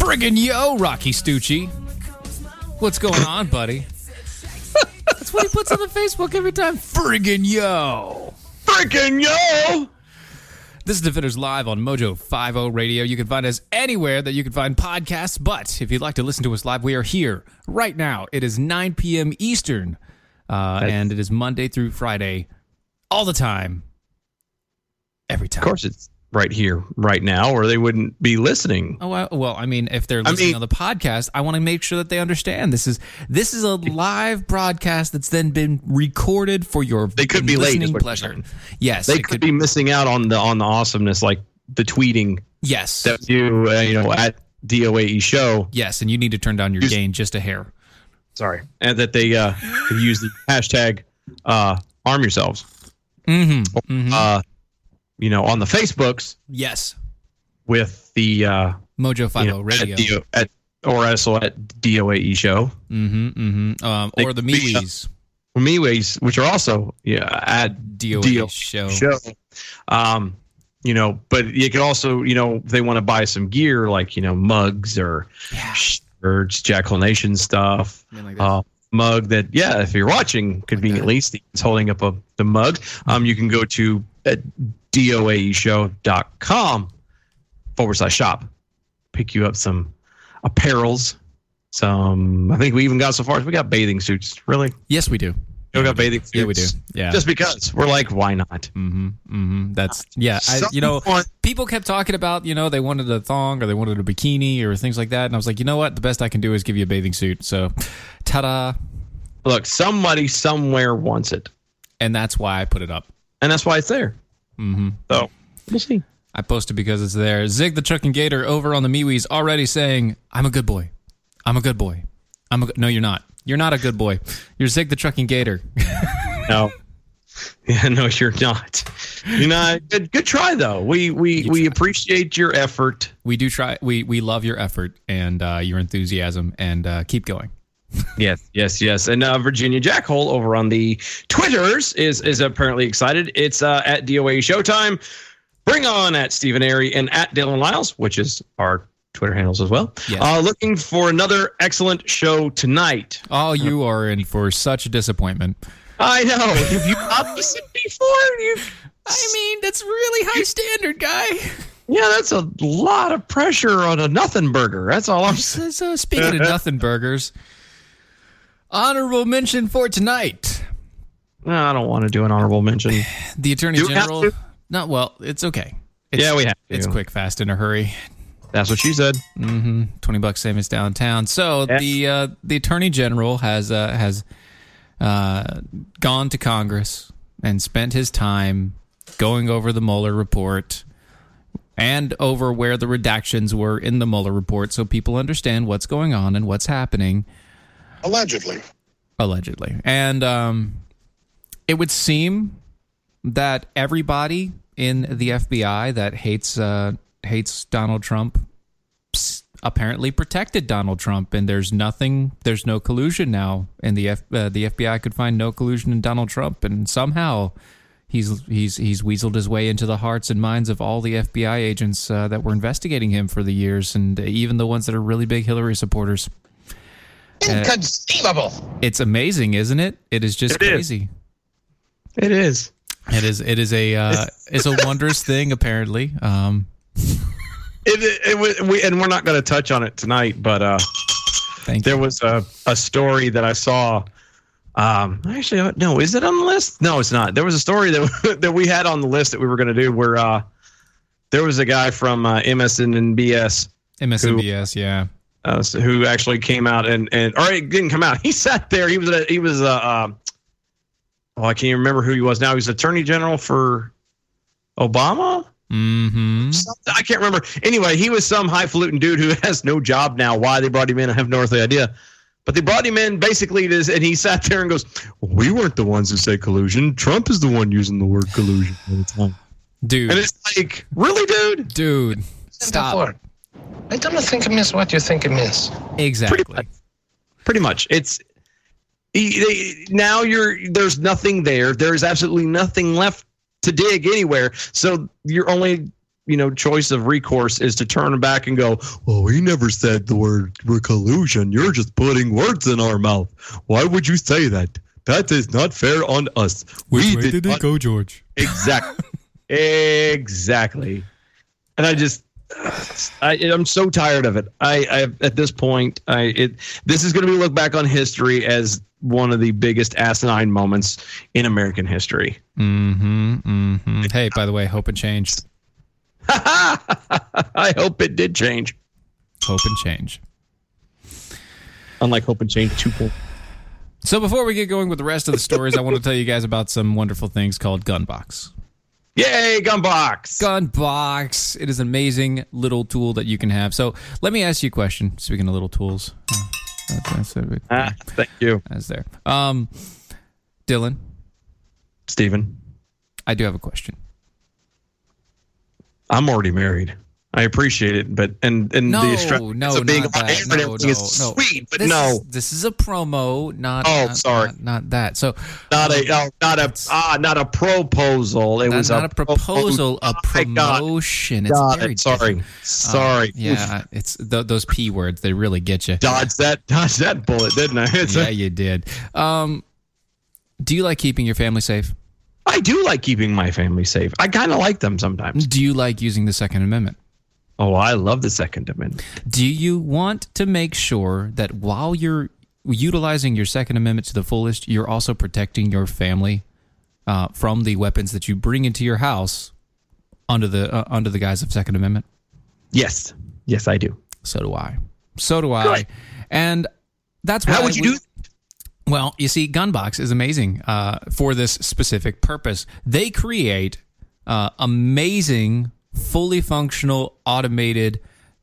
Friggin' yo, Rocky Stucci. What's going on, buddy? That's what he puts on the Facebook every time. Friggin' yo. Friggin' yo! This is Defenders Live on Mojo 50 Radio. You can find us anywhere that you can find podcasts, but if you'd like to listen to us live, we are here right now. It is 9 p.m. Eastern, uh, and it is Monday through Friday, all the time, every time. Of course, it's right here, right now, or they wouldn't be listening. Oh well, well, I mean, if they're listening mean- on the podcast, I want to make sure that they understand this is this is a live broadcast that's then been recorded for your They could be listening you're pleasure. Yes, They it could be missing out on the on the awesomeness, like the tweeting Yes, that you uh, you know at DOAE show. yes, and you need to turn down your Use- gain just a hair. Sorry, and that they uh, use the hashtag uh, arm yourselves. Mm-hmm. Uh, you know, on the Facebooks Yes, with the uh, Mojo you Five know, Radio. at, DO, at or also at DOAE show. mm-hmm, mm-hmm. Um, or the uh, MeWe's which are also yeah at DOA DO show. show. Um, you know, but you can also, you know, if they want to buy some gear like, you know, mugs or Yeah. shirts, Jacquelination stuff. Like. Uh, mug that, yeah, if you're watching conveniently, Steve's holding up a, the mug. Um, you can go to uh, doaeshow.com forward slash shop. Pick you up some apparels. Some, I think we even got so far as we got bathing suits. Really? yes, we do. We got bathing suits. Yeah, we do. Yeah. Just because we're like, why not? Mm-hmm. Mm-hmm. That's yeah. I, you know, people kept talking about you know they wanted a thong or they wanted a bikini or things like that, and I was like, you know what? The best I can do is give you a bathing suit. So, ta-da! Look, somebody somewhere wants it, And that's why I put it up. And that's why it's there. Mm-hmm. So we'll see. I posted because it's there. Zig the Trucking Gator over on the MeWe's already saying, "I'm a good boy. I'm a good boy. I'm a no. You're not. You're not a good boy. You're Zig the Trucking Gator. No, yeah, no, you're not. You're not. Good, good try though. We we we appreciate your effort. we do try. We we love your effort and uh, your enthusiasm, and uh, keep going. Yes, yes, yes. And uh, Virginia Jackhole over on the Twitters is is apparently excited. It's uh, at DOA Showtime. Bring on at Stephen Airy and at Dylan Lyles, which is our Twitter handles as well. Yes. Uh, looking for another excellent show tonight. Oh, you are in for such a disappointment. I know. Have you not listened before? You, I mean, that's really high standard, guy. yeah, that's a lot of pressure on a nothing burger. That's all I'm saying. So, speaking of nothing burgers, honorable mention for tonight. No, I don't want to do an honorable mention. The Attorney Do General. Not well. It's okay. It's, Yeah, we have to. It's quick, fast, in a hurry. That's what she said. Mm-hmm. Twenty bucks same as downtown. So Yeah. the uh, the Attorney General has uh, has uh, gone to Congress and spent his time going over the Mueller report and over where the redactions were in the Mueller report, so people understand what's going on and what's happening. Allegedly. allegedly. And um, it would seem that everybody in the FBI that hates uh, hates Donald Trump apparently protected Donald Trump, and there's nothing, there's no collusion now. And the F, uh, the FBI could find no collusion in Donald Trump, and somehow. He's he's he's weaseled his way into the hearts and minds of all the FBI agents uh, that were investigating him for the years, and even the ones that are really big Hillary supporters. Inconceivable. It's amazing, isn't it? It is just It is. crazy. It is. It is. It is a. Uh, it's a wondrous thing, apparently. Um, It, it, it was, we, and we're not going to touch on it tonight, but uh, thank there you. was a, a story that I saw. Um, actually, uh, no, is it on the list? No, it's not. There was a story that that we had on the list that we were going to do where uh, there was a guy from uh, MSN and BS Yeah. Uh, who actually came out and and or it didn't come out. He sat there. He was a, he was a. Uh, oh, I can't even remember who he was now. He was Attorney General for Obama. Mm-hmm. I can't remember. Anyway, he was some highfalutin dude who has no job now. Why they brought him in, I have no earthly idea. But they brought him in basically, to, and he sat there and goes, "We weren't the ones who said collusion. Trump is the one using the word collusion all the time." Dude, And it's like, really, dude? dude, stop. I don't think it means what you think it means. Exactly. much. Pretty much. It's they- now you're there's nothing there. There's absolutely nothing left to dig anywhere. So your only you know choice of recourse is to turn back and go, "Well, we never said the word word collusion. You're just putting words in our mouth. Why would you say that? That is not fair on us. we did not- go, George? Exactly. exactly. And I just, I, I'm so tired of it. I, I at this point, I it this is going to be looked back on history as one of the biggest asinine moments in American history. Mm-hmm. Mm-hmm. Hey, by the way, hope and change. I hope it did change. Hope and change. Unlike Hope and Change 2.0. So before we get going with the rest of the stories, I want to tell you guys about some wonderful things called Gunbox. Yay, Gunbox! Gunbox. It is an amazing little tool that you can have. So let me ask you a question. Speaking of little tools, that's, that's, Ah, thank you, that's there. Um, Dylan, Stephen. I do have a question. I'm already married. I appreciate it, but and and No, the stress no, of being not that. No, no, is no. sweet, but This no, is, this is a promo, not. Oh, not- sorry. not, not that. So not a oh, not a ah not a proposal. It that's was not a proposal, a Oh promotion. It's God, very sorry, different. sorry. Yeah, it's th- those p words. They really get you. dodge that dodge that bullet, didn't I? Yeah, you did. Um, do you like keeping your family safe? I do like keeping my family safe. I kind of like them sometimes. Do you like using the Second Amendment? Oh, I love the Second Amendment. Do you want to make sure that while you're utilizing your Second Amendment to the fullest, you're also protecting your family uh, from the weapons that you bring into your house under the uh, under the guise of Second Amendment? Yes, yes, I do. So do I. So do I. And that's why How would you we- do? Well, you see, Gunbox is amazing uh, for this specific purpose. They create uh, amazing, fully functional, automated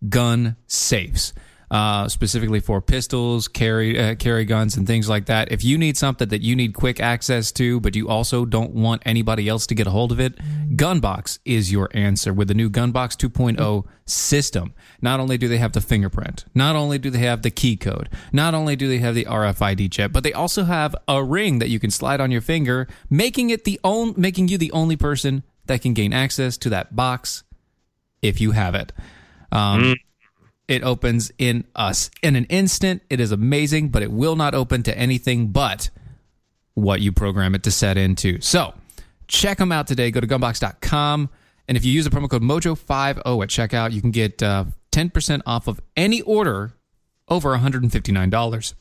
gun safes. Uh, specifically for pistols, carry uh, carry guns, and things like that. If you need something that you need quick access to, but you also don't want anybody else to get a hold of it, Gunbox is your answer with the new Gunbox 2.0 system. Not only do they have the fingerprint, not only do they have the key code, not only do they have the RFID chip, but they also have a ring that you can slide on your finger, making it the on, making you the only person that can gain access to that box if you have it. Um, It opens in us in an instant. It is amazing, but it will not open to anything but what you program it to set into. So check them out today. Go to gunbox.com. And if you use the promo code MOJO50 at checkout, you can get uh, 10% off of any order over $159.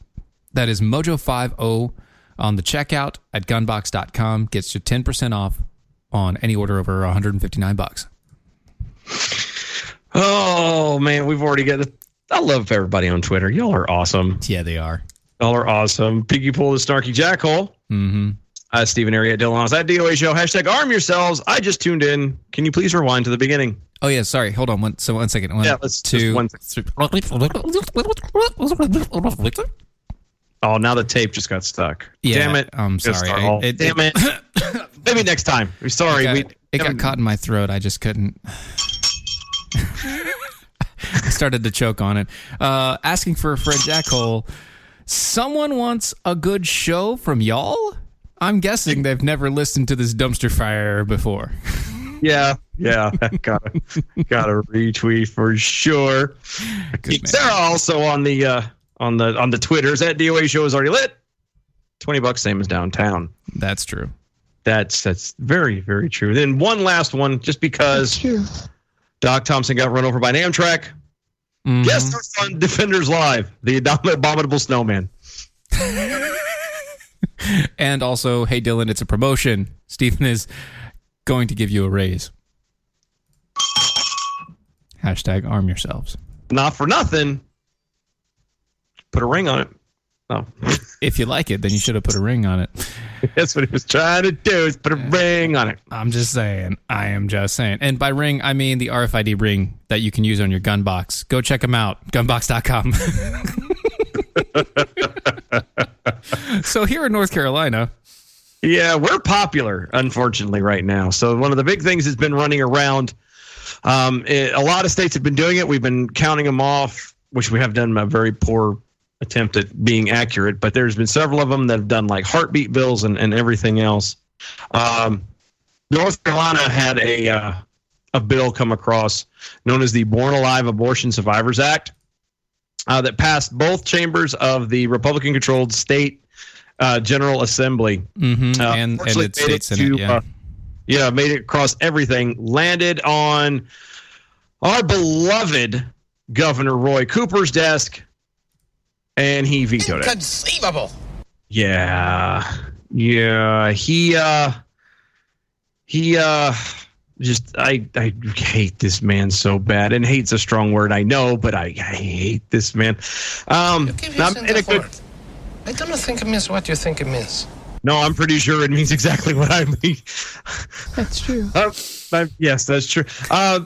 That is Mojo50 on the checkout at gunbox.com. Gets you 10% off on any order over 159 bucks. Oh man, we've already got. I love everybody on Twitter. Y'all are awesome. Yeah, they are. Y'all are awesome. Piggy pull the snarky jackhole. Mm-hmm. Uh, Stephen Area at Dylan Oz at DOA show. Hashtag arm yourselves. I just tuned in. Can you please rewind to the beginning? Oh yeah, sorry. Hold on one. So one second. One, Yeah, let's- two, one three. Oh, now the tape just got stuck. Yeah, Damn it. I'm sorry. I- it- Damn it. Maybe next time. We're sorry. It we got, it got caught in my throat. I just couldn't. I started to choke on it. Uh, asking for a Fred Jackhole. Someone wants a good show from y'all? I'm guessing they've never listened to this dumpster fire before. Yeah, yeah. gotta gotta retweet for sure. Good man. Sarah also on the uh on the on the Twitters at DOA show is already lit. Twenty bucks, same as downtown. That's true. That's that's very very true. Then one last one, just because Doc Thompson got run over by an Amtrak. Mhm. Guess who's on Defenders Live? The abominable snowman. And also, hey Dylan, it's a promotion. Stephen is going to give you a raise. Hashtag arm yourselves. Not for nothing. Oh. Put a ring on it. No. If you like it, then you should have put a ring on it. That's what he was trying to do is put a ring on it. I'm just saying. I am just saying. And by ring, I mean the RFID ring that you can use on your gun box. Go check them out. Gunbox.com. so here in North Carolina, Yeah, we're popular, unfortunately, right now. So one of the big things has been running around. Um, it- a lot of states have been doing it. We've been counting them off, which we have done a very poor attempt at being accurate. But there's been several of them that have done like heartbeat bills and, and everything else. Um, North Carolina had a uh, a bill come across known as the Born Alive Abortion Survivors Act uh, that passed both chambers of the Republican-controlled state uh, General Assembly. mhm, Uh, and, and its made it state senate, to, yeah. uh, yeah, made it across everything. Landed on our beloved Governor Roy Cooper's desk, and he vetoed it. Inconceivable. Yeah, yeah. He uh, he uh, just I I hate this man so bad, and hate's a strong word, I know, but I, I hate this man. Um, Give I'm in a good. heart. I do not think it means what you think it means. No, I'm pretty sure it means exactly what I mean. That's true. Uh, but yes, that's true. Uh,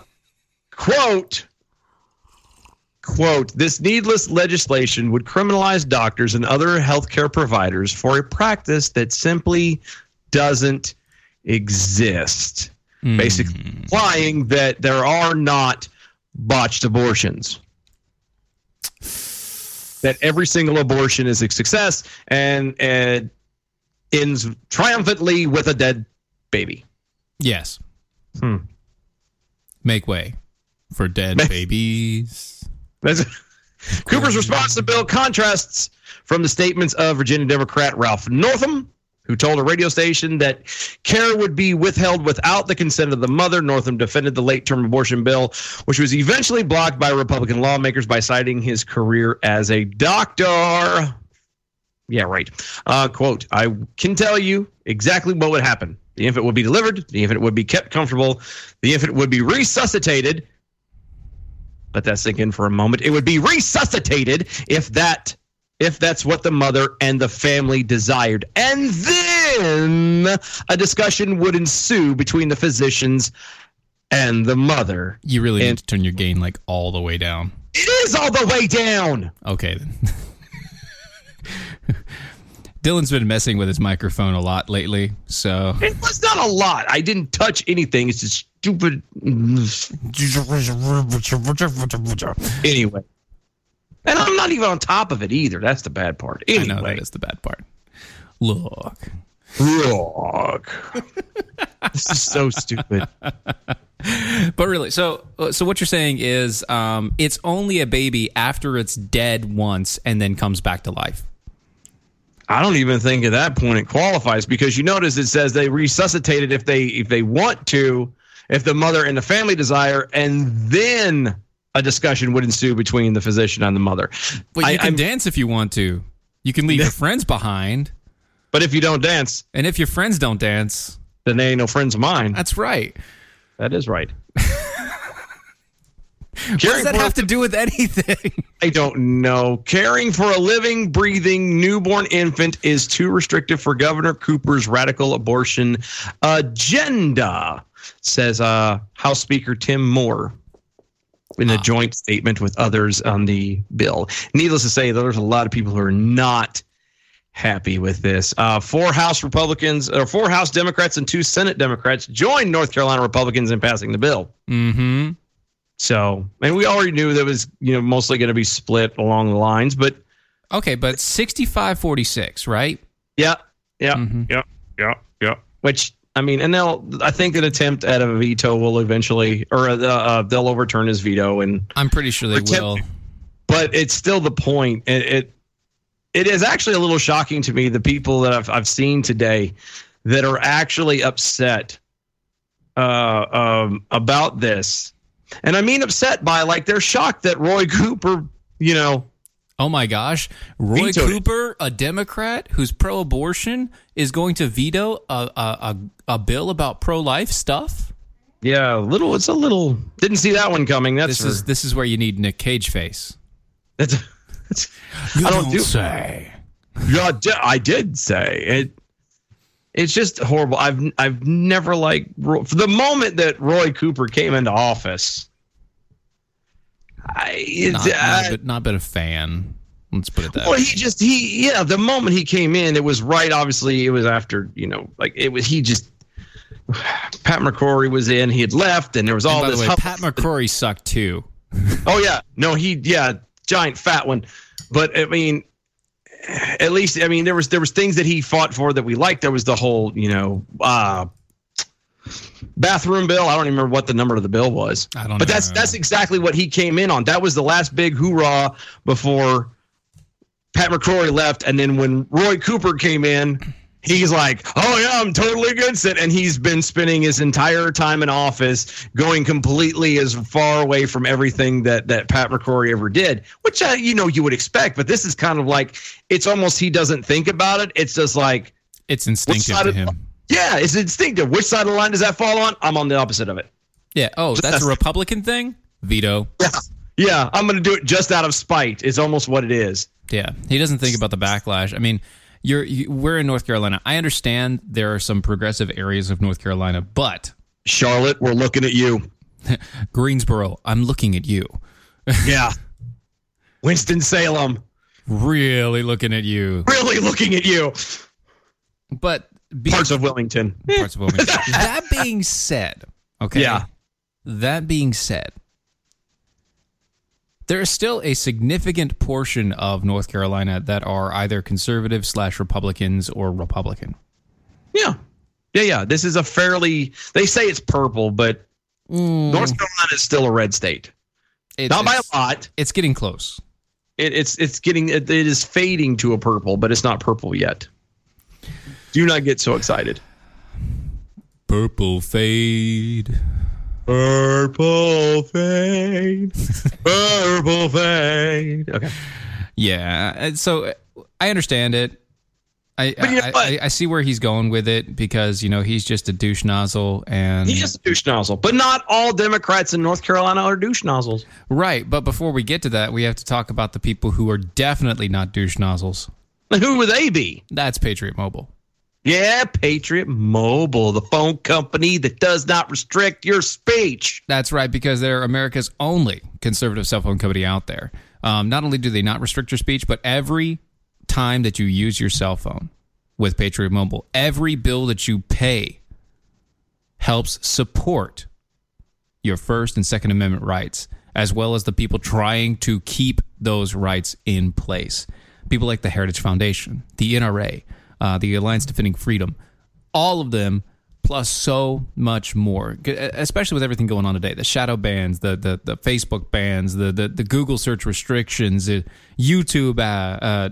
quote, quote, this needless legislation would criminalize doctors and other healthcare providers for a practice that simply doesn't exist. Basically, implying that there are not botched abortions. That every single abortion is a success and, and ends triumphantly with a dead baby. Yes. Hmm. Make way for dead babies. Cooper's response to the bill contrasts from the statements of Virginia Democrat Ralph Northam, who told a radio station that care would be withheld without the consent of the mother. Northam defended the late term abortion bill, which was eventually blocked by Republican lawmakers by citing his career as a doctor. Yeah, right. Uh, quote, I can tell you exactly what would happen. The infant would be delivered, the infant would be kept comfortable, the infant would be resuscitated, let that sink in for a moment. It would be resuscitated if that if that's what the mother and the family desired. And then a discussion would ensue between the physicians and the mother. You really And- need to turn your gain like all the way down. It is all the way down. Okay then. Dylan's been messing with his microphone a lot lately, so It was not a lot. I didn't touch anything. It's just stupid. Anyway. And I'm not even on top of it either. That's the bad part. I Anyway. know that is the bad part. Look, Look. this is so stupid. but really, so so what you're saying is, um, it's only a baby after it's dead once and then comes back to life. I don't even think at that point it qualifies because you notice it says they resuscitate it if they if they want to, if the mother and the family desire, and then a discussion would ensue between the physician and the mother. But I- you can I'm- dance if you want to. You can leave your friends behind, but if you don't dance, and if your friends don't dance, then they ain't no friends of mine. that's right. That is right. What does that have to do with anything? I don't know. Caring for a living, breathing newborn infant is too restrictive for Governor Cooper's radical abortion agenda, says uh, House Speaker Tim Moore in a joint statement with others on the bill. Needless to say, there's a lot of people who are not happy with this. Uh, four House Republicans, or four House Democrats, and two Senate Democrats joined North Carolina Republicans in passing the bill. mm-hmm. So, and we already knew that was, you know, mostly going to be split along the lines, but Okay, but 65-46, right? yeah, yeah, Mhm. yeah, yeah, yeah. Which I mean, and they'll, I think, an attempt at a veto will eventually, or uh, uh, they'll overturn his veto, and I'm pretty sure they Attempt- will. but it's still the point. It, it, it is actually a little shocking to me the people that I've I've seen today that are actually upset uh, um, about this, and I mean upset by like they're shocked that Roy Cooper, you know, Oh my gosh, Roy Vetoed it. Cooper, a Democrat who's pro-abortion, is going to veto a a, a, a bill about pro-life stuff. Yeah, a little. It's a little. Didn't see that one coming. That's This is this is where you need Nick Cage face. That's, that's, You I don't do- say. yeah, I di- did say it. It's just horrible. I've I've never liked for the moment that Roy Cooper came into office. I Not, not, uh, but not been a fan. Let's put it that way. well, way. he just he yeah. The moment he came in, it was right. Obviously, it was after you know, like it was. He just Pat McCrory was in. He had left, and there was all And by this. the way. Pat McCrory sucked too. Oh yeah, no, he yeah, giant fat one. But I mean, at least I mean there was there was things that he fought for that we liked. There was the whole you know uh, bathroom bill. I don't even remember what the number of the bill was. I don't But know. that's that's exactly what he came in on. That was the last big hoorah before Pat McCrory left, and then when Roy Cooper came in. He's like, oh yeah, I'm totally against it, and he's been spending his entire time in office going completely as far away from everything that that Pat McCrory ever did, which uh, you know you would expect. But this is kind of like it's almost he doesn't think about it. It's just like, It's instinctive to of- him. Yeah, it's instinctive. Which side of the line does that fall on? I'm on the opposite of it. Yeah. Oh, that's a Republican thing. Veto. Yeah, yeah, I'm going to do it just out of spite. Is almost what it is. Yeah, he doesn't think about the backlash. I mean, you're you, we're in North Carolina. I understand there are some progressive areas of North Carolina, but Charlotte, we're looking at you. Greensboro, I'm looking at you. Yeah, Winston Salem, Really looking at you. really looking at you. But be, Parts of Wilmington. Eh. parts of Wilmington. that being said, okay. Yeah. That being said, there is still a significant portion of North Carolina that are either conservative slash Republicans or Republican. Yeah. Yeah, yeah. This is a fairly they say it's purple, but hmm. North Carolina is still a red state. It's, Not by a lot. It's getting close. It, it's it's getting it, it is fading to a purple, but it's not purple yet. Do not get so excited. Purple fade. Purple fade. Purple fade. Okay. Yeah. So uh, I understand it. I, you know I? I, I see where he's going with it because, you know, he's just a douche nozzle and He is a douche nozzle, but not all Democrats in North Carolina are douche nozzles. right. But before we get to that, we have to talk about the people who are definitely not douche nozzles. Who would they be? That's Patriot Mobile. Yeah, Patriot Mobile, the phone company that does not restrict your speech. That's right, because they're America's only conservative cell phone company out there. Um, not only do they not restrict your speech, but every time that you use your cell phone with Patriot Mobile, every bill that you pay helps support your First and Second Amendment rights, as well as the people trying to keep those rights in place. People like the Heritage Foundation, the NRA, uh, the Alliance Defending Freedom, all of them, plus so much more. Especially with everything going on today, the shadow bans, the the, the Facebook bans, the, the the Google search restrictions, uh, YouTube uh, uh,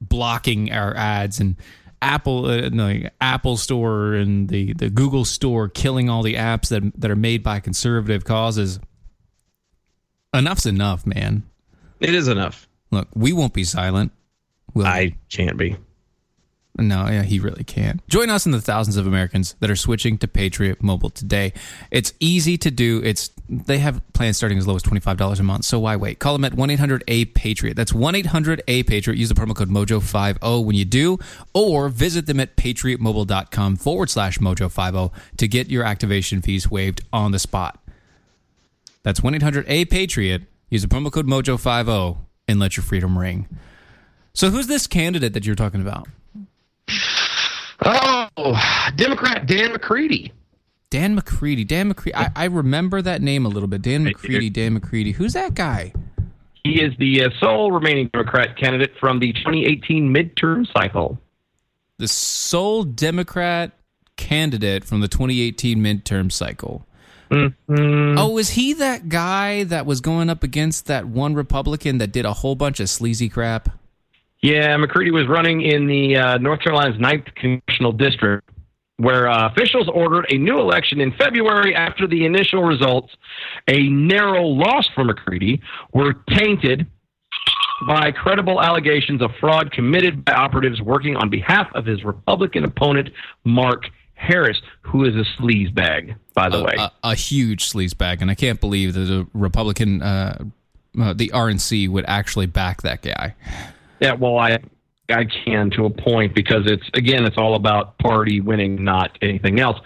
blocking our ads, and Apple, uh, no, Apple Store and the, the Google Store killing all the apps that that are made by conservative causes. Enough's enough, man. It is enough. Look, we won't be silent. Will? I can't be. No, yeah, he really can't. Join us in the thousands of Americans that are switching to Patriot Mobile today. It's easy to do. It's they have plans starting as low as twenty five dollars a month. So why wait? Call them at one eight hundred a Patriot. That's one eight hundred a Patriot. Use the promo code Mojo 50 when you do, or visit them at patriotmobile.com forward slash Mojo 50 to get your activation fees waived on the spot. That's one eight hundred a Patriot. Use the promo code Mojo 50 and let your freedom ring. So who's this candidate that you're talking about? Oh, Democrat Dan McCready. Dan McCready. Dan McCready. I, I remember that name a little bit. Dan McCready. Dan McCready. Who's that guy? He is the uh, sole remaining Democrat candidate from the 2018 midterm cycle. The sole Democrat candidate from the 2018 midterm cycle. Oh, is he that guy that was going up against that one Republican that did a whole bunch of sleazy crap? Yeah, McCready was running in the uh, North Carolina's 9th congressional district, where uh, officials ordered a new election in February after the initial results, a narrow loss for McCready, were tainted by credible allegations of fraud committed by operatives working on behalf of his Republican opponent, Mark Harris, who is a sleazebag, by the a, way. a, a huge sleazebag, and I can't believe that the Republican, uh, uh, the RNC would actually back that guy. Yeah, well, I I can to a point because it's again it's all about party winning, not anything else.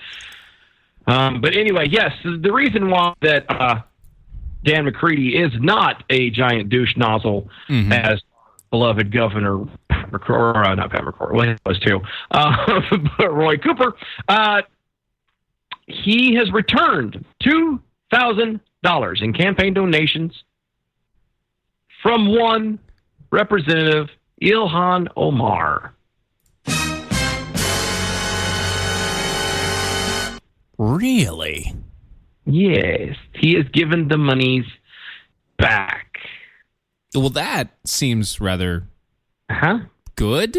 Um, but anyway, yes, the reason why that uh, Dan McCready is not a giant douche nozzle as beloved Governor McCrory, or uh, not Pat McCrory, well, he was too, uh, but Roy Cooper. Uh, he has returned two thousand dollars in campaign donations from one representative, Ilhan Omar. Really? Yes, he has given the monies back. Well, that seems rather Huh? good.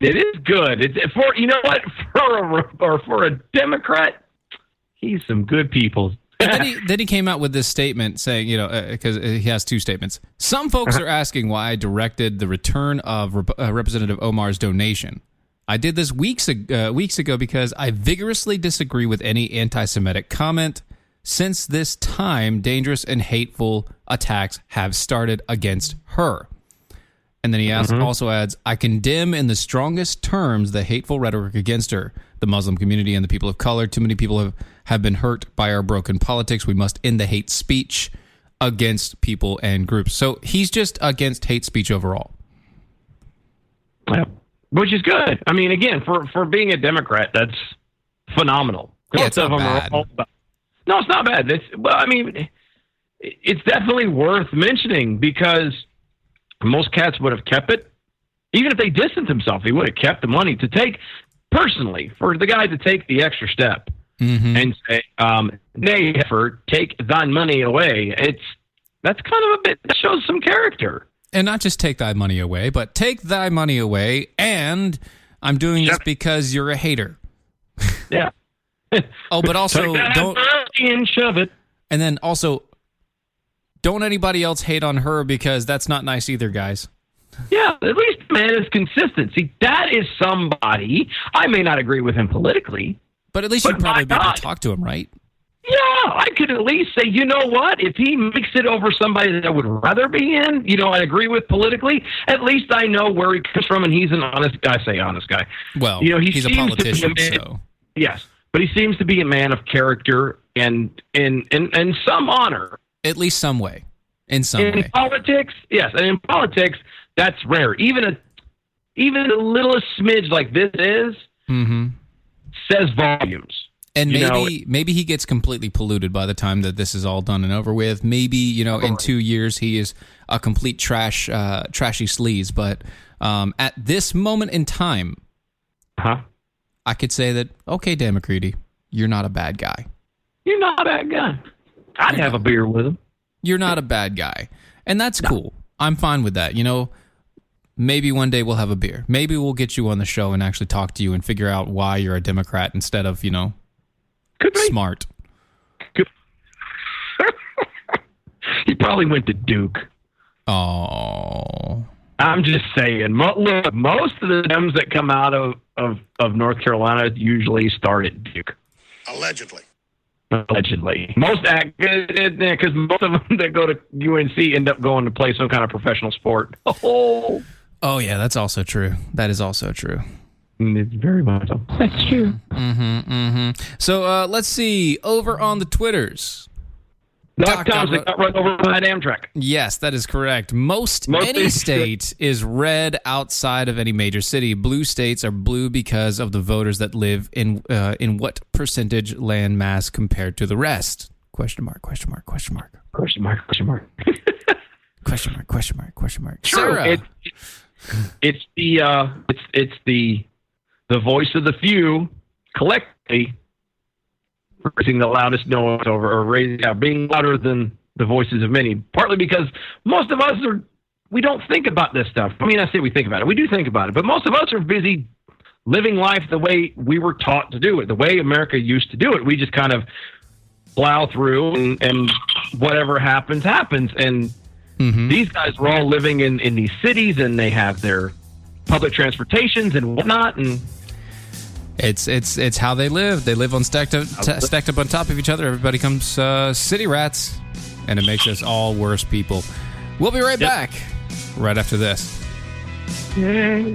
It is good. It's for you know what for a or for a Democrat, he's some good people. Then, he, then he came out with this statement saying, you know, because he has two statements. Some folks are asking why I directed the return of Rep- uh, Representative Omar's donation. I did this weeks uh, weeks ago because I vigorously disagree with any anti-Semitic comment. Since this time, dangerous and hateful attacks have started against her. And then he asks, also adds, I condemn in the strongest terms the hateful rhetoric against her, the Muslim community, and the people of color. Too many people have, have been hurt by our broken politics. We must end the hate speech against people and groups. So he's just against hate speech overall. Yeah. Which is good. I mean, again, for for being a Democrat, that's phenomenal. Yeah, it's of not bad. all no, it's not bad. It's well, I mean, it's definitely worth mentioning because most cats would have kept it, even if they distanced himself. He would have kept the money to take personally for the guy to take the extra step Mm-hmm. and say, um, "Nay, heifer, take thine money away." It's that's kind of a bit that shows some character. And not just take thy money away, but take thy money away. And I'm doing this because you're a hater. Yeah. Oh, but also don't. and shove it. And then also, don't anybody else hate on her because that's not nice either, guys. Yeah, at least man is consistent. See, that is somebody. I may not agree with him politically. But at least But you'd probably be able to talk to him, right? Yeah, I could at least say, you know what? If he makes it over somebody that I would rather be in, you know, I agree with politically. At least I know where he comes from, and he's an honest. Guy. I say honest guy. Well, You know, he he's a seems to be a politician, man- so Yes, but he seems to be a man of character and and and, and some honor. at least some way, in some in way. politics, yes, and in politics, that's rare. Even a even the littlest smidge like this is hmm says volumes. And You maybe know- maybe he gets completely polluted by the time that this is all done and over with. Maybe you know in two years he is a complete trash, uh, trashy sleaze. But um, at this moment in time, Huh? I could say that okay, Dan McCready, you're not a bad guy. You're not a bad guy. I'd have a beer with him. You're not a bad guy, and that's cool. I'm fine with that. You know, maybe one day we'll have a beer. Maybe we'll get you on the show and actually talk to you and figure out why you're a Democrat instead of you know Could be. smart. He probably went to Duke. Oh, I'm just saying. Mo- look, most of the Dems that come out of, of, of North Carolina usually start at Duke. Allegedly. Allegedly, most because eh, eh, eh, most of them that go to UNC end up going to play some kind of professional sport. Oh, Oh yeah, that's also true. That is also true. Mm, it's very much so. That's true. Mm-hmm. Mm-hmm. So uh, let's see. Over on the twitters. Doc, Doc Thompson got run over by an Amtrak. Yes, that is correct. Most, Most any state is red outside of any major city. Blue states are blue because of the voters that live in uh, in what percentage land mass compared to the rest? Question mark. Question mark. Question mark. Question mark. Question mark. question mark. Question mark. Question mark. Sure, Sarah. It, it, it's the uh, it's it's the the voice of the few collectively raising the loudest noise over or raising yeah, being louder than the voices of many. Partly because most of us are we don't think about this stuff. I mean, I say we think about it. We do think about it, but most of us are busy living life the way we were taught to do it, the way America used to do it. We just kind of plow through and, and whatever happens happens and these guys were all living in, in these cities and they have their public transportations and whatnot and it's it's it's how they live. They live on stacked up, t- stacked up on top of each other. Everybody comes uh, city rats, and it makes us all worse people. We'll be right Yep. back right after this. Yeah.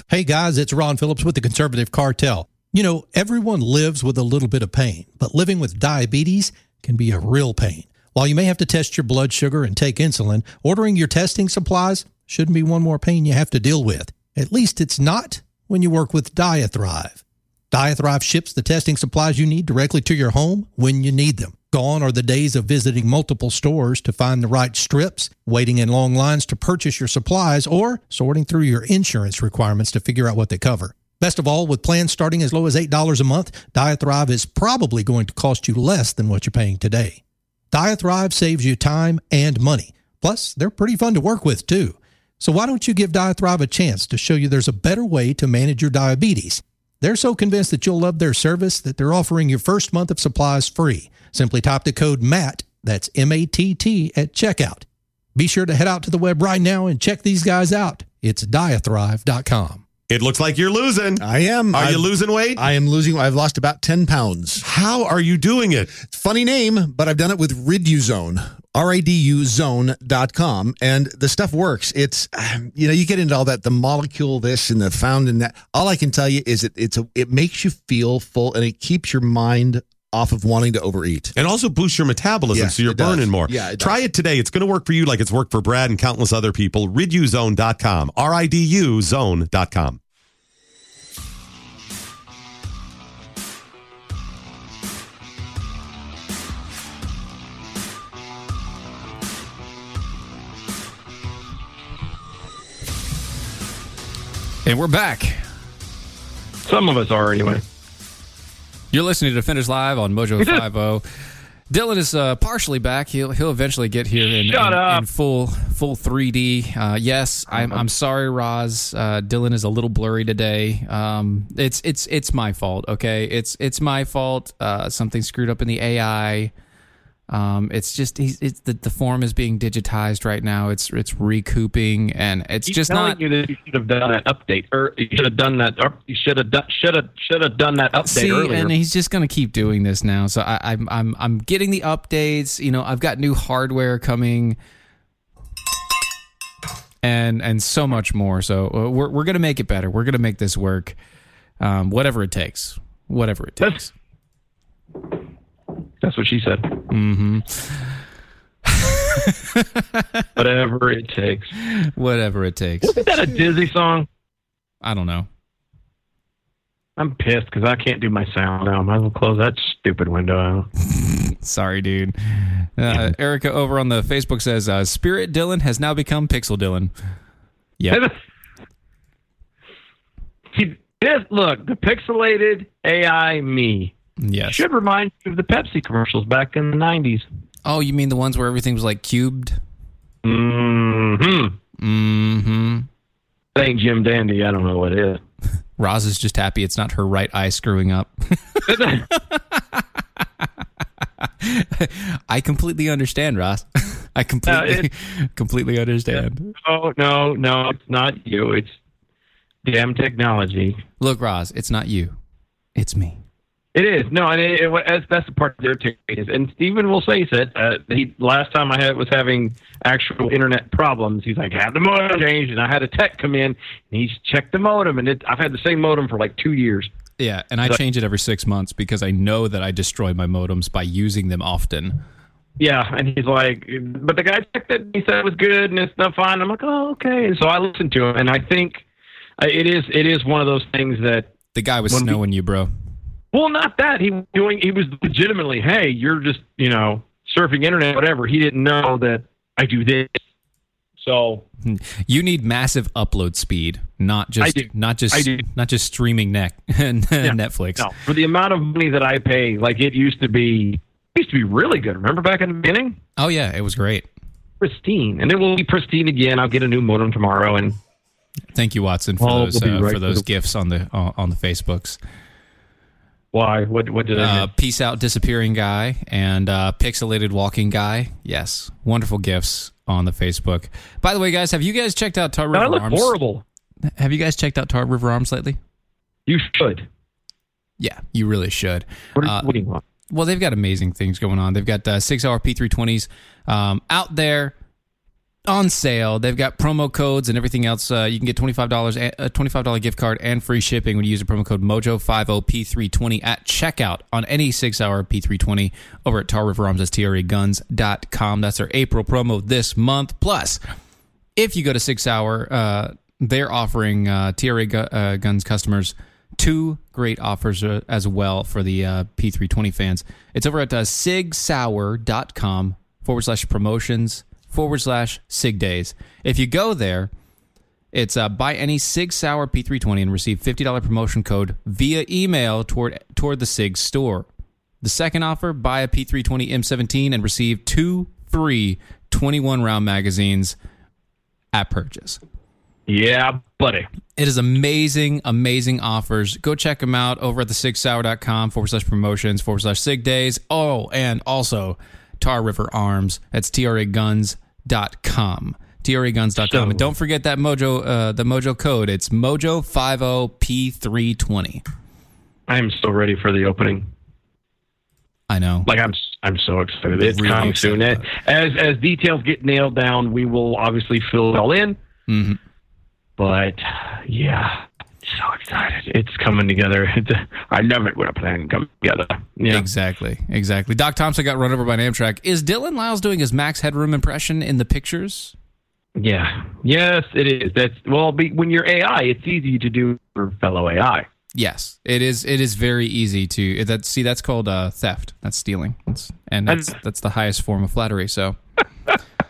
Hey guys, it's Ron Phillips with the Conservative Cartel. You know, everyone lives with a little bit of pain, but living with diabetes can be a real pain. While you may have to test your blood sugar and take insulin, ordering your testing supplies shouldn't be one more pain you have to deal with. At least it's not when you work with Diathrive. Diathrive ships the testing supplies you need directly to your home when you need them. Gone are the days of visiting multiple stores to find the right strips, waiting in long lines to purchase your supplies, or sorting through your insurance requirements to figure out what they cover. Best of all, with plans starting as low as $8 a month, Diathrive is probably going to cost you less than what you're paying today. Diathrive saves you time and money. Plus, they're pretty fun to work with, too. So why don't you give Diathrive a chance to show you there's a better way to manage your diabetes? They're so convinced that you'll love their service that they're offering your first month of supplies free. Simply type the code MATT, that's M A T T, at checkout. Be sure to head out to the web right now and check these guys out. It's diathrive.com. It looks like you're losing. I am. Are you I've- losing weight? I am losing. I've lost about 10 pounds. How are you doing it? Funny name, but I've done it with Riduzone. R-A-D-U zone.com. And the stuff works. It's, um, you know, you get into all that, the molecule this and the found in that. All I can tell you is it, it's a, it makes you feel full and it keeps your mind off of wanting to overeat. And also boosts your metabolism, Yes, so you're burning more. Yeah, it Try it today. It's going to work for you like it's worked for Brad and countless other people. Riduzone.com. R-I-D-U zone.com. And we're back. Some of us are anyway. You're listening to Defenders Live on Mojo 50. Dylan is uh, partially back. He'll he'll eventually get here in, in, in full full 3D. Uh, yes, I'm I'm sorry, Roz. Uh, Dylan is a little blurry today. Um, it's it's it's my fault. Okay, it's it's my fault. Uh, something screwed up in the AI. Um, it's just he's, it's the, the form is being digitized right now. It's it's recouping and it's He's just not. you that you should have done an update, or you should have done that. Or you should have done should have should have done that update See, earlier. and he's just gonna keep doing this now. So I, I'm I'm I'm getting the updates. You know, I've got new hardware coming, and and so much more. So uh, we're we're gonna make it better. We're gonna make this work, um, whatever it takes. Whatever it takes. That's what she said. Mm-hmm. Whatever it takes. Whatever it takes. Isn't that a Dizzy song? I don't know. I'm pissed because I can't do my sound now. I might as well close that stupid window out. Sorry, dude. Uh, Erica over on the Facebook says, uh, "Spirit Dylan has now become Pixel Dylan." Yeah. See, this, look, the pixelated AI me Yes. should remind you of the Pepsi commercials back in the 90s. Oh, you mean the ones where everything was like cubed? Mm-hmm. Mm-hmm. That ain't Jim Dandy. I don't know what it is. Roz is just happy it's not her right eye screwing up. I completely understand, Roz. I completely, completely understand. Oh, no, no, it's not you. It's damn technology. Look, Roz, it's not you. It's me. It is no, and it, it, that's, that's the part that irritates me. And Stephen will say that uh, he last time I had was having actual internet problems. He's like, "Have the modem changed," and I had a tech come in and he's checked the modem, and it, I've had the same modem for like two years. Yeah, and I So- change it every six months because I know that I destroy my modems by using them often. Yeah, and he's like, but the guy checked it. And He said it was good and it's not fine. I'm like, oh, okay. And so I listened to him, and I think uh, it is it is one of those things that The guy was When we- snowing you, bro. Well, not that he was doing. He was legitimately, hey, you're just you know surfing internet, whatever. He didn't know that I do this. So You need massive upload speed, not just not just not just streaming neck and Netflix. no, for the amount of money that I pay, like it used to be, used to be really good. Remember back in the beginning? Oh yeah, it was great. Pristine, and it will be pristine again. I'll get a new modem tomorrow, and Thank you, Watson, for Oh, those uh, right for those the- gifts on the uh, on the Facebooks. Why? What? What did I? Uh, peace out, disappearing guy, and uh, pixelated walking guy. Yes, wonderful gifts on the Facebook. By the way, guys, have you guys checked out Tar River? I look Arms? horrible. Have you guys checked out Tar River Arms lately? You should. Yeah, you really should. What, Uh, what do you want? Well, they've got amazing things going on. They've got uh, Sig Sauer P320s um, out there on sale. They've got promo codes and everything else. Uh, you can get $25, a- a $25 gift card and free shipping when you use the promo code MOJO50P320 at checkout on any Sig Sauer P320 over at Tar River Arms. TRAGuns.com. That's our April promo this month. Plus, if you go to Sig Sauer, uh, they're offering uh, TRA gu- uh, Guns customers two great offers uh, as well for the uh, P320 fans. It's over at uh, sigsauer.com forward slash promotions forward slash sig days. If you go there, it's uh, buy any Sig Sauer P320 and receive $50 promotion code via email toward toward the Sig store. The second offer, buy a P320 M17 and receive two free 21 round magazines at purchase. Yeah, buddy. It is amazing, amazing offers. Go check them out over at the sigsauer.com forward slash promotions forward slash sig days. Oh, and also Tar River Arms. That's traguns.com. traguns.com. and don't forget that Mojo, uh, the Mojo code. It's Mojo50P320. I am so ready for the opening. I know. Like I'm, I'm so excited. It's Really coming soon. As as details get nailed down, we will obviously fill it all in. Mhm. But yeah, so excited. It's coming together. It's, I love it when a plan comes together. Yeah. Exactly, exactly. Doc Thompson got run over by an Amtrak. Is Dylan Lyles doing his Max Headroom impression in the pictures? Yeah. Yes, it is. That's well. Be, when you're AI, it's easy to do for fellow AI. Yes, it is. It is very easy to that. See, that's called uh, theft. That's stealing. That's, and that's that's the highest form of flattery. So,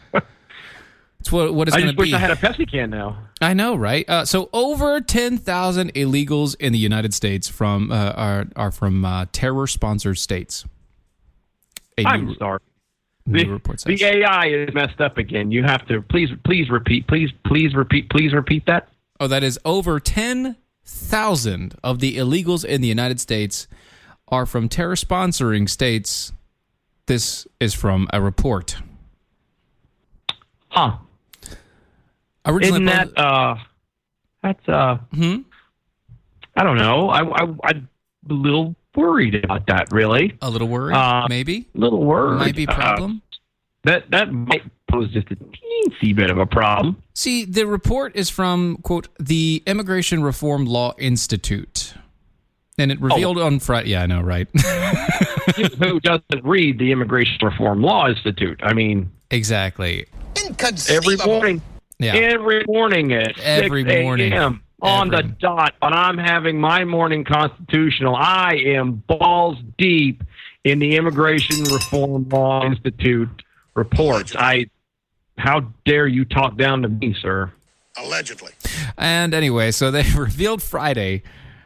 it's what what it's I going to wish. I had a Pepsi can now. I know, right? Uh, so, over ten thousand illegals in the United States from uh, are are from uh, terror sponsored states. A I'm new, sorry. new The, report says. the AI is messed up again. You have to please, please repeat, please, please repeat, please repeat that. Oh, that is over 10,000 of the illegals in the United States are from terror sponsoring states. This is from a report. Huh? Originally, Isn't that uh? That's uh. Hmm? I don't know. I, I I'm a little worried about that. Really, a little worried? Uh, maybe? a little worried. Might be a Uh, problem? that that might pose just a teensy bit of a problem. See, the report is from, quote, the Immigration Reform Law Institute. And it revealed on Friday. Yeah, I know, right? Who doesn't read the Immigration Reform Law Institute? I mean, exactly. every morning. Yeah. Every morning at Every 6 morning. a.m. on Every- the dot, when I'm having my morning constitutional, I am balls deep in the Immigration Reform Law Institute reports. I, how dare you talk down to me, sir? Allegedly. And anyway, so they revealed Friday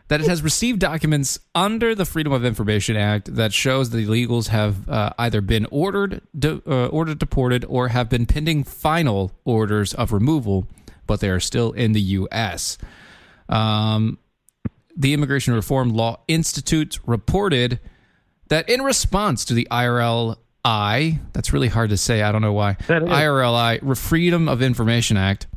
that it has received documents under the Freedom of Information Act that shows the illegals have uh, either been ordered de- uh, ordered deported or have been pending final orders of removal, but they are still in the U.S. Um, the Immigration Reform Law Institute reported that in response to the IRLI, that's really hard to say, I don't know why. IRLI, Freedom of Information Act,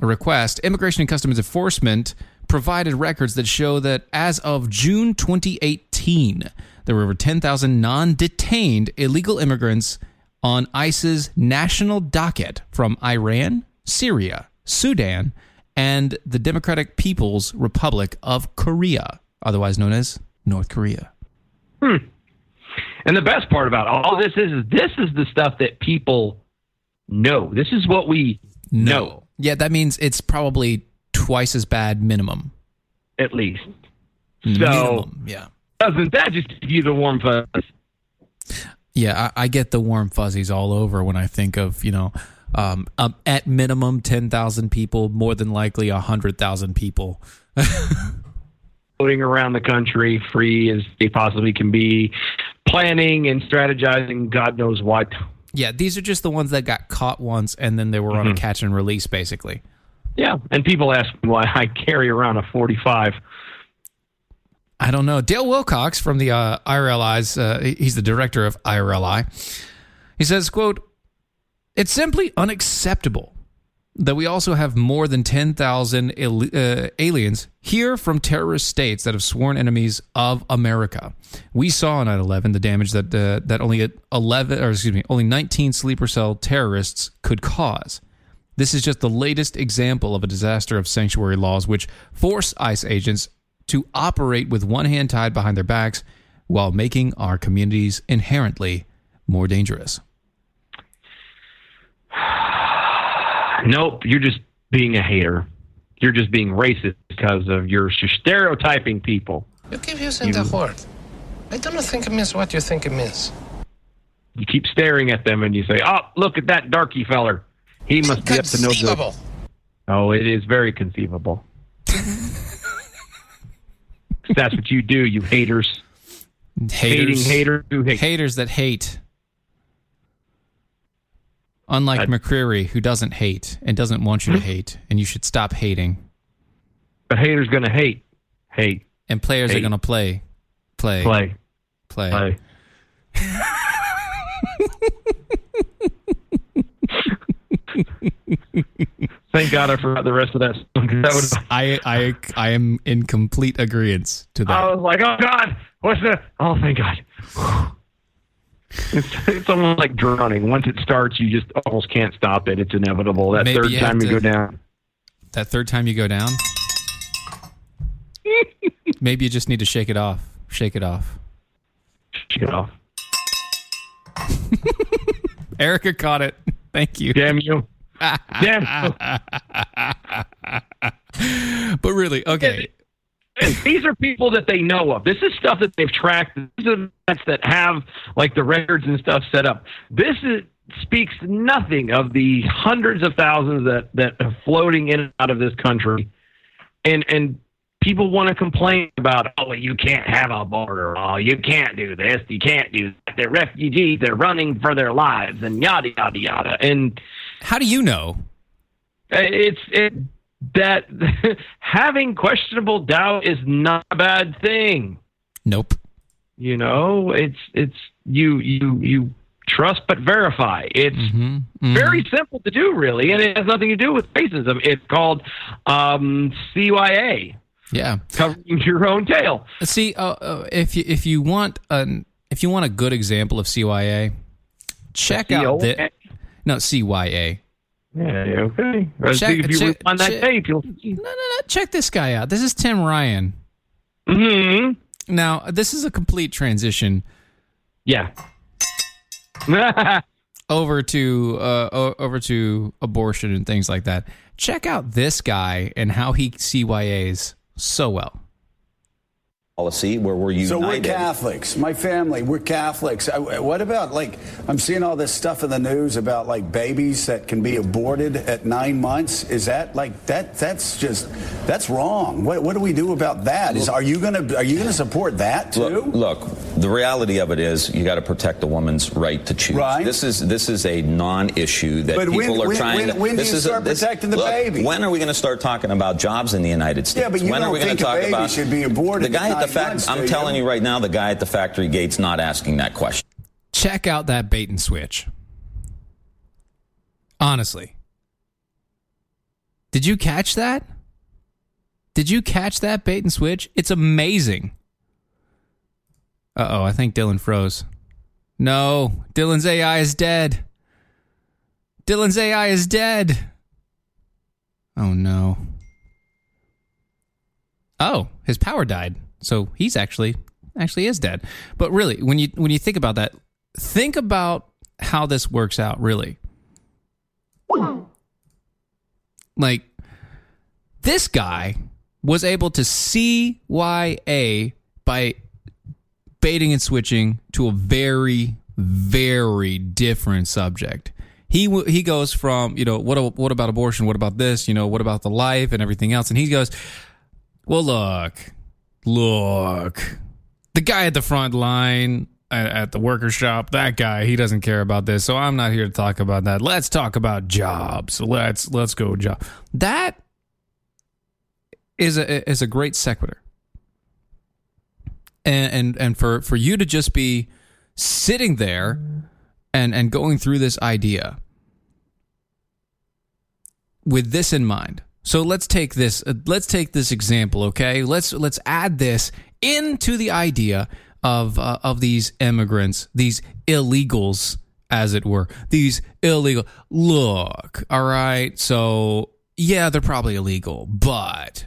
request, Immigration and Customs Enforcement provided records that show that as of June 2018, there were over 10,000 non detained illegal immigrants on ICE's national docket from Iran, Syria, Sudan, and the Democratic People's Republic of Korea, otherwise known as North Korea. Hmm. And the best part about all this is, is this is the stuff that people know. This is what we know, Yeah, that means it's probably twice as bad minimum. at least. So, minimum, yeah. doesn't that just give you the warm fuzz? Yeah, I, I get the warm fuzzies all over when I think of, you know, um, um, at minimum 10,000 people, more than likely 100,000 people. floating around the country free as they possibly can be, planning and strategizing God knows what. Yeah, these are just the ones that got caught once and then they were on a Mhm. catch and release, basically. Yeah, and people ask me why I carry around a 45. I don't know. Dale Wilcox from the uh, IRLI's, uh, he's the director of IRLI. He says, quote, it's simply unacceptable that we also have more than 10,000 Ill- uh, aliens here from terrorist states that have sworn enemies of America. We saw on 9/11 the damage that uh, that only 11 or excuse me, only 19 sleeper cell terrorists could cause. This is just the latest example of a disaster of sanctuary laws which force ICE agents to operate with one hand tied behind their backs while making our communities inherently more dangerous. Nope, you're just being a hater. You're just being racist because of your stereotyping people. You keep using the word. I don't think it means what you think it means. You keep staring at them and you say, "Oh, look at that darky feller. He must be up to no good." Oh, it is very conceivable. That's what you do, you haters. Hating hater who hate. haters that hate. Unlike McCreary, who doesn't hate and doesn't want you to hmm? hate, and you should stop hating. But haters gonna hate, hate, And players are going to play, play, play, play. play. Thank God I forgot the rest of that That would I, I, I am in complete agreement to that. I was like, oh God, what's the? Oh, thank God. It's, it's almost like drowning. Once it starts, you just almost can't stop it. It's inevitable. That Maybe third you time you to- go down. that third time you go down, maybe you just need to shake it off. Shake it off. Shake it off. Erica caught it. Thank you. Damn you. But really, okay. These are people that they know of. This is stuff that they've tracked. These are events that have like the records and stuff set up. This is speaks nothing of the hundreds of thousands that that are floating in and out of this country, and and people want to complain about oh you can't have a border oh you can't do this you can't do that they're refugees they're running for their lives and yada yada yada and how do you know it's it that having questionable doubt is not a bad thing Nope. you know it's it's you you you trust but verify it's Mm-hmm. very simple to do really and it has nothing to do with racism it's called um cya Yeah. covering your own tail See, uh, uh, if you if you want an if you want a good example of CYA, check out COA? No CYA. yeah okay Check- See, if you check- rewind that check- tape you'll see No, no, no. Check this guy out. This is Tim Ryan. hmm Now, this is a complete transition yeah over to uh, over to abortion and things like that. Check out this guy and how he CYAs so well. Policy where we're united. So we're Catholics. My family, we're Catholics. What about like I'm seeing all this stuff in the news about like babies that can be aborted at nine months? Is that like that? That's just that's wrong. What, what do we do about that? Is are you gonna are you gonna support that too? Look, look, the reality of it is you got to protect a woman's right to choose. Right. This is this is a non-issue that But when- people are when- trying. when- to, when do this you is a- start this- protecting the look, baby? When are we going to start talking about jobs in the United States? Yeah, but you when don't are we gonna think a talk baby about should be aborted The guy at at the nine fact. I'm telling you? you right now, the guy at the factory gate's not asking that question. Check out that bait and switch. Honestly. Did you catch that? Did you catch that bait and switch? It's amazing. Uh oh, I think Dylan froze. No, Dylan's AI is dead. Dylan's AI is dead. Oh no. Oh, his power died. So he's actually actually is dead. But really, when you when you think about that, think about how this works out really. Like this guy was able to CYA by baiting and switching to a very very different subject. He he goes from, you know, what what about abortion? What about this? You know, what about the life and everything else? And he goes, "Well, look. Look. The guy at the front line at, the worker shop. That guy, he doesn't care about this, so I'm not here to talk about that. Let's talk about jobs. Let's let's go job. That is a is a great sequitur. And and and for for you to just be sitting there and and going through this idea with this in mind. So let's take this uh, let's take this example, okay? Let's let's add this into the idea of uh, of these immigrants, these illegals as it were. These illegal Look, all right. So, yeah, they're probably illegal, but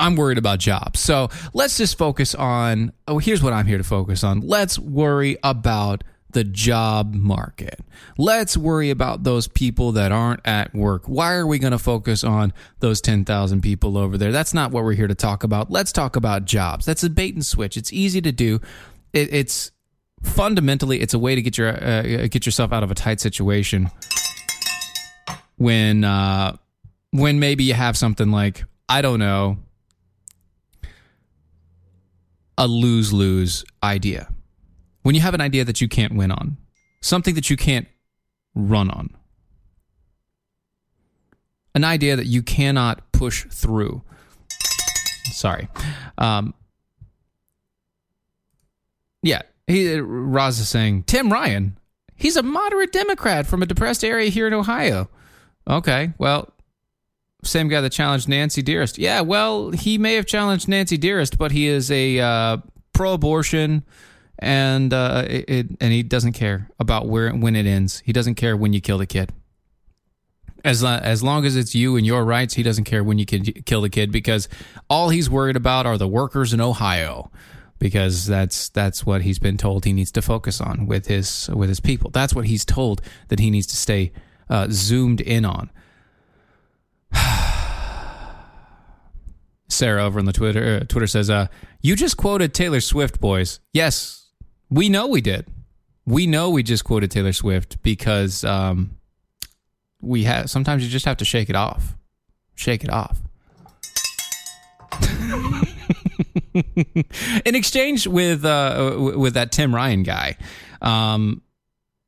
I'm worried about jobs. So let's just focus on. Oh, here's what I'm here to focus on. Let's worry about the job market. Let's worry about those people that aren't at work. Why are we going to focus on those 10,000 people over there? That's not what we're here to talk about. Let's talk about jobs. That's a bait and switch. It's easy to do. It, it's fundamentally it's a way to get your uh, get yourself out of a tight situation when uh, when maybe you have something like I don't know a lose lose idea. When you have an idea that you can't win on, something that you can't run on, an idea that you cannot push through. Sorry. Um, yeah, he, Roz is saying Tim Ryan. He's a moderate Democrat from a depressed area here in Ohio. Okay, well, same guy that challenged Nancy Dearest. Yeah, well, he may have challenged Nancy Dearest, but he is a uh, pro-abortion, and uh, it, and he doesn't care about where when it ends. He doesn't care when you kill the kid. As as long as it's you and your rights, he doesn't care when you can kill the kid because all he's worried about are the workers in Ohio because that's that's what he's been told he needs to focus on with his with his people. That's what he's told that he needs to stay uh, zoomed in on. Sarah over on the Twitter uh, Twitter says, uh, "You just quoted Taylor Swift, boys. Yes, we know we did. We know we just quoted Taylor Swift because um, we have. Sometimes you just have to shake it off. Shake it off." In exchange with uh, with that Tim Ryan guy, um,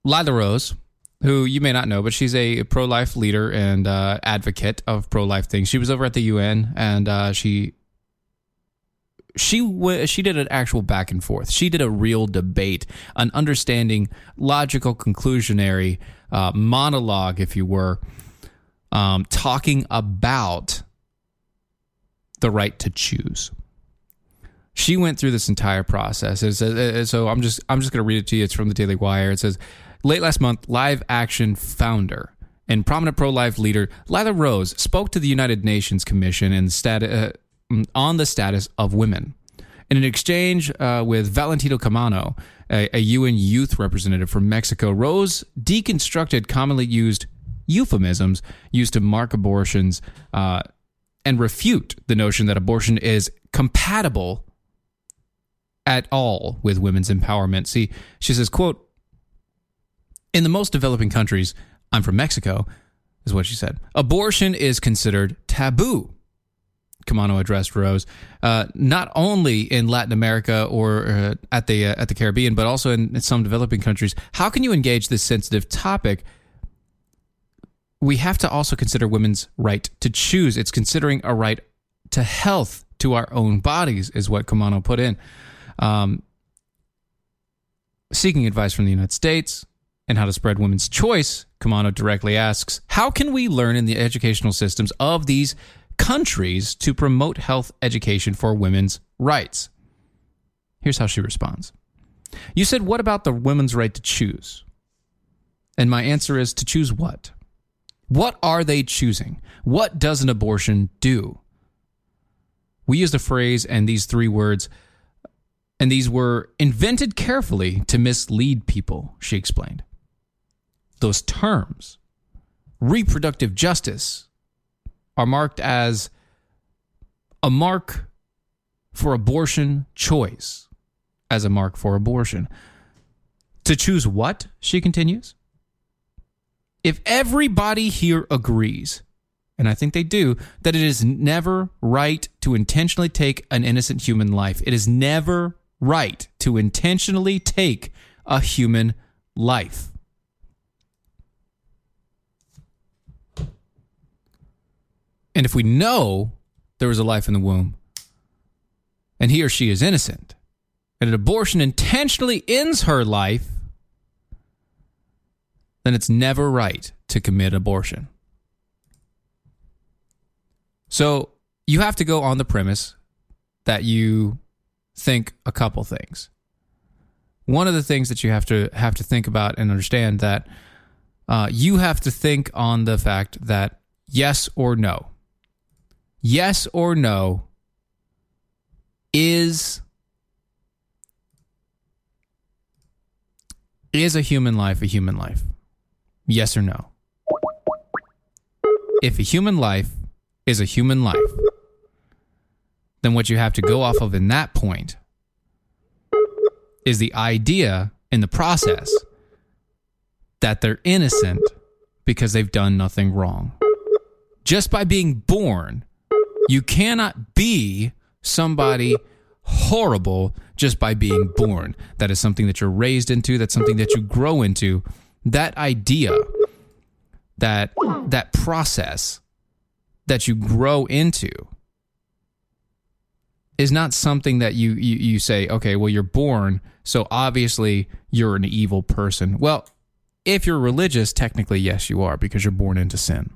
Lila Rose, who you may not know, but she's a pro life leader and uh, advocate of pro life things. She was over at the UN and uh, she she w- she did an actual back and forth. She did a real debate, an understanding, logical, conclusionary uh, monologue, if you were, um, talking about the right to choose. She went through this entire process. So I'm just I'm just going to read it to you. It's from the Daily Wire. It says, late last month, Live Action founder and prominent pro-life leader Lila Rose spoke to the United Nations Commission uh, on the status of women. In an exchange uh, with Valentino Camano, a, a UN youth representative from Mexico, Rose deconstructed commonly used euphemisms used to mark abortions uh, and refute the notion that abortion is compatible at all with women's empowerment. See, she says, quote, in the most developing countries, I'm from Mexico, is what she said. Abortion is considered taboo. Camano addressed Rose, uh, not only in Latin America or uh, at the uh, at the Caribbean, but also in, in some developing countries. How can you engage this sensitive topic? We have to also consider women's right to choose. It's considering a right to health, to our own bodies, is what Camano put in. Um, seeking advice from the United States and how to spread women's choice, Kamano directly asks, How can we learn in the educational systems of these countries to promote health education for women's rights? Here's how she responds You said, What about the women's right to choose? And my answer is to choose what? What are they choosing? What does an abortion do? We use the phrase and these three words, and these were invented carefully to mislead people, she explained. Those terms, reproductive justice, are marked as a mark for abortion choice, as a mark for abortion. To choose what? She continues. If everybody here agrees, and I think they do, that it is never right to intentionally take an innocent human life, it is never right to intentionally take a human life. And if we know there was a life in the womb and he or she is innocent, and an abortion intentionally ends her life, then it's never right to commit abortion. So you have to go on the premise that you think a couple things. One of the things that you have to have to think about and understand that uh, you have to think on the fact that yes or no, yes or no is is a human life a human life? Yes or no? If a human life is a human life, then what you have to go off of in that point is the idea in the process that they're innocent because they've done nothing wrong. Just by being born, you cannot be somebody horrible just by being born. That is something that you're raised into, that's something that you grow into. That idea, that that process that you grow into is not something that you, you you say, okay, well you're born, so obviously you're an evil person. Well, if you're religious, technically yes you are because you're born into sin.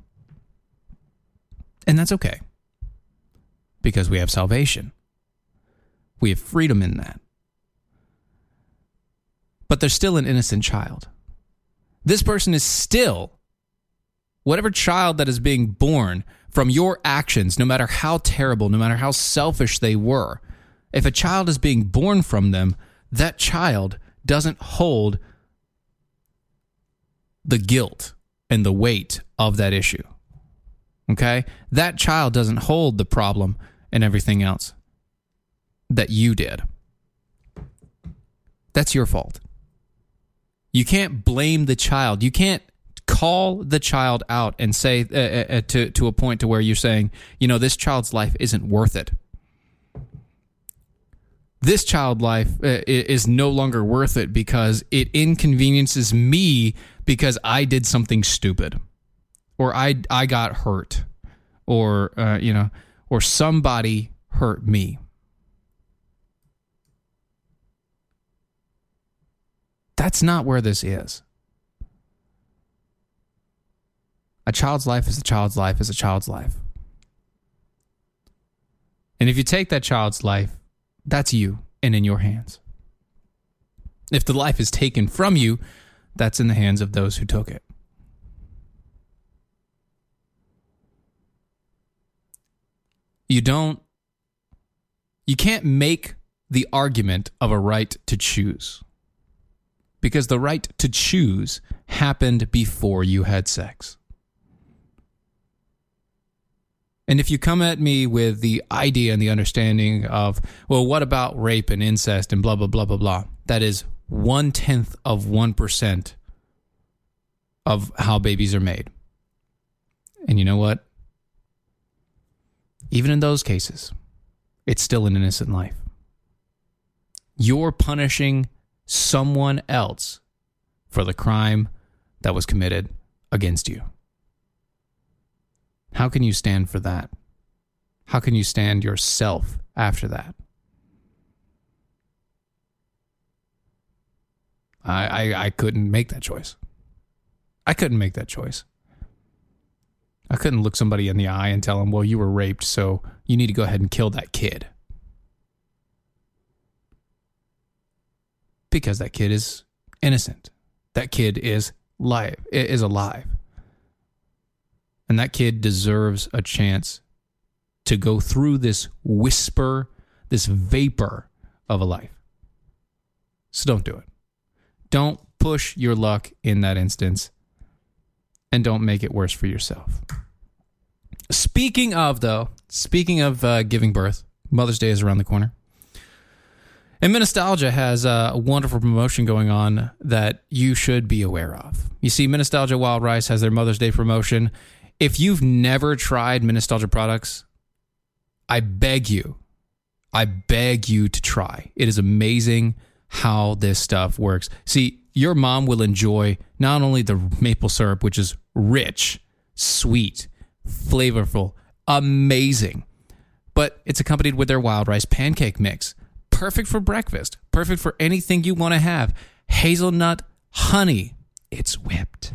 And that's okay. Because we have salvation. We have freedom in that. But they're still an innocent child. This person is still whatever child that is being born from your actions, no matter how terrible, no matter how selfish they were, if a child is being born from them, that child doesn't hold the guilt and the weight of that issue. Okay? That child doesn't hold the problem and everything else that you did. That's your fault. You can't blame the child. You can't call the child out and say uh, uh, to to a point to where you're saying, you know, this child's life isn't worth it. This child life uh, is no longer worth it because it inconveniences me because I did something stupid, or I I got hurt, or uh, you know, or somebody hurt me. That's not where this is. A child's life is a child's life is a child's life. And if you take that child's life, that's you and in your hands. If the life is taken from you, that's in the hands of those who took it. You don't, you can't make the argument of a right to choose because the right to choose happened before you had sex. And if you come at me with the idea and the understanding of, well, what about rape and incest and blah, blah, blah, blah, blah, that is one tenth of 1% of how babies are made. And you know what? Even in those cases, it's still an innocent life. You're punishing someone else for the crime that was committed against you. How can you stand for that? How can you stand yourself after that? I, I, I couldn't make that choice. I couldn't make that choice. I couldn't look somebody in the eye and tell them, well, you were raped, so you need to go ahead and kill that kid. Because that kid is innocent. That kid is live is alive. And that kid deserves a chance to go through this whisper, this vapor of a life. So don't do it. Don't push your luck in that instance and don't make it worse for yourself. Speaking of, though, speaking of uh, giving birth, Mother's Day is around the corner. And Minnestalgia has a wonderful promotion going on that you should be aware of. You see, Minnestalgia Wild Rice has their Mother's Day promotion. If you've never tried Minnestalgia products, I beg you, I beg you to try. It is amazing how this stuff works. See, your mom will enjoy not only the maple syrup, which is rich, sweet, flavorful, amazing, but it's accompanied with their wild rice pancake mix. Perfect for breakfast, perfect for anything you want to have. Hazelnut honey, it's whipped.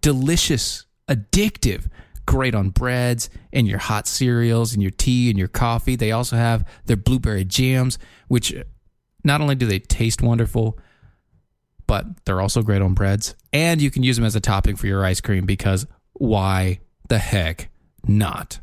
Delicious, addictive, great on breads and your hot cereals and your tea and your coffee. They also have their blueberry jams, which uh, not only do they taste wonderful, but they're also great on breads. And you can use them as a topping for your ice cream because why the heck not?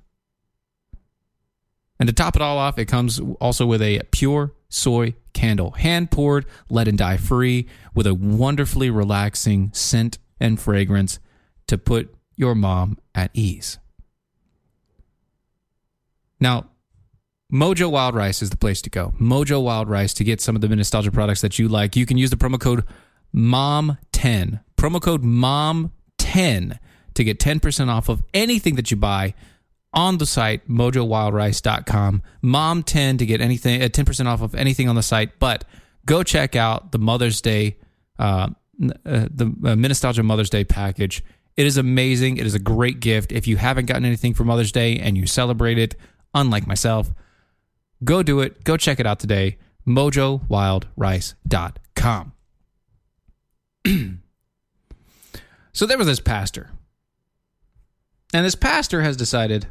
And to top it all off, it comes also with a pure soy candle, hand poured, let and dye free, with a wonderfully relaxing scent and fragrance to put your mom at ease. Now, Mojo Wild Rice is the place to go. Mojo Wild Rice to get some of the nostalgia products that you like. You can use the promo code MOM10. Promo code MOM10 to get 10% off of anything that you buy on the site mojowildrice.com. Mom10 to get anything uh, 10% off of anything on the site, but go check out the Mother's Day uh, uh, the uh, Nostalgia Mother's Day package. It is amazing. It is a great gift. If you haven't gotten anything for Mother's Day and you celebrate it, unlike myself, go do it. Go check it out today. MojoWildRice.com. so there was this pastor. And this pastor has decided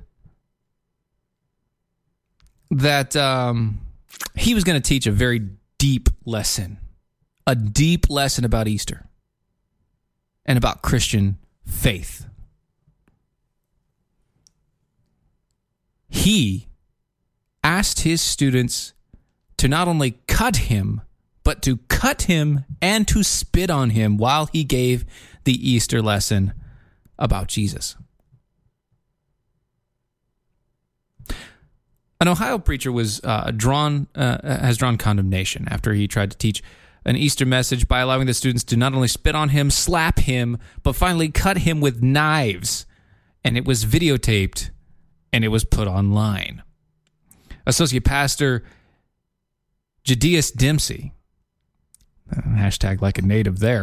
that um, he was going to teach a very deep lesson, a deep lesson about Easter and about Christian faith. He asked his students to not only cut him, but to cut him and to spit on him while he gave the Easter lesson about Jesus. An Ohio preacher was uh, drawn uh, has drawn condemnation after he tried to teach an Easter message by allowing the students to not only spit on him, slap him, but finally cut him with knives. And it was videotaped and it was put online. Associate Pastor Jadius Dempsey, hashtag like a native there,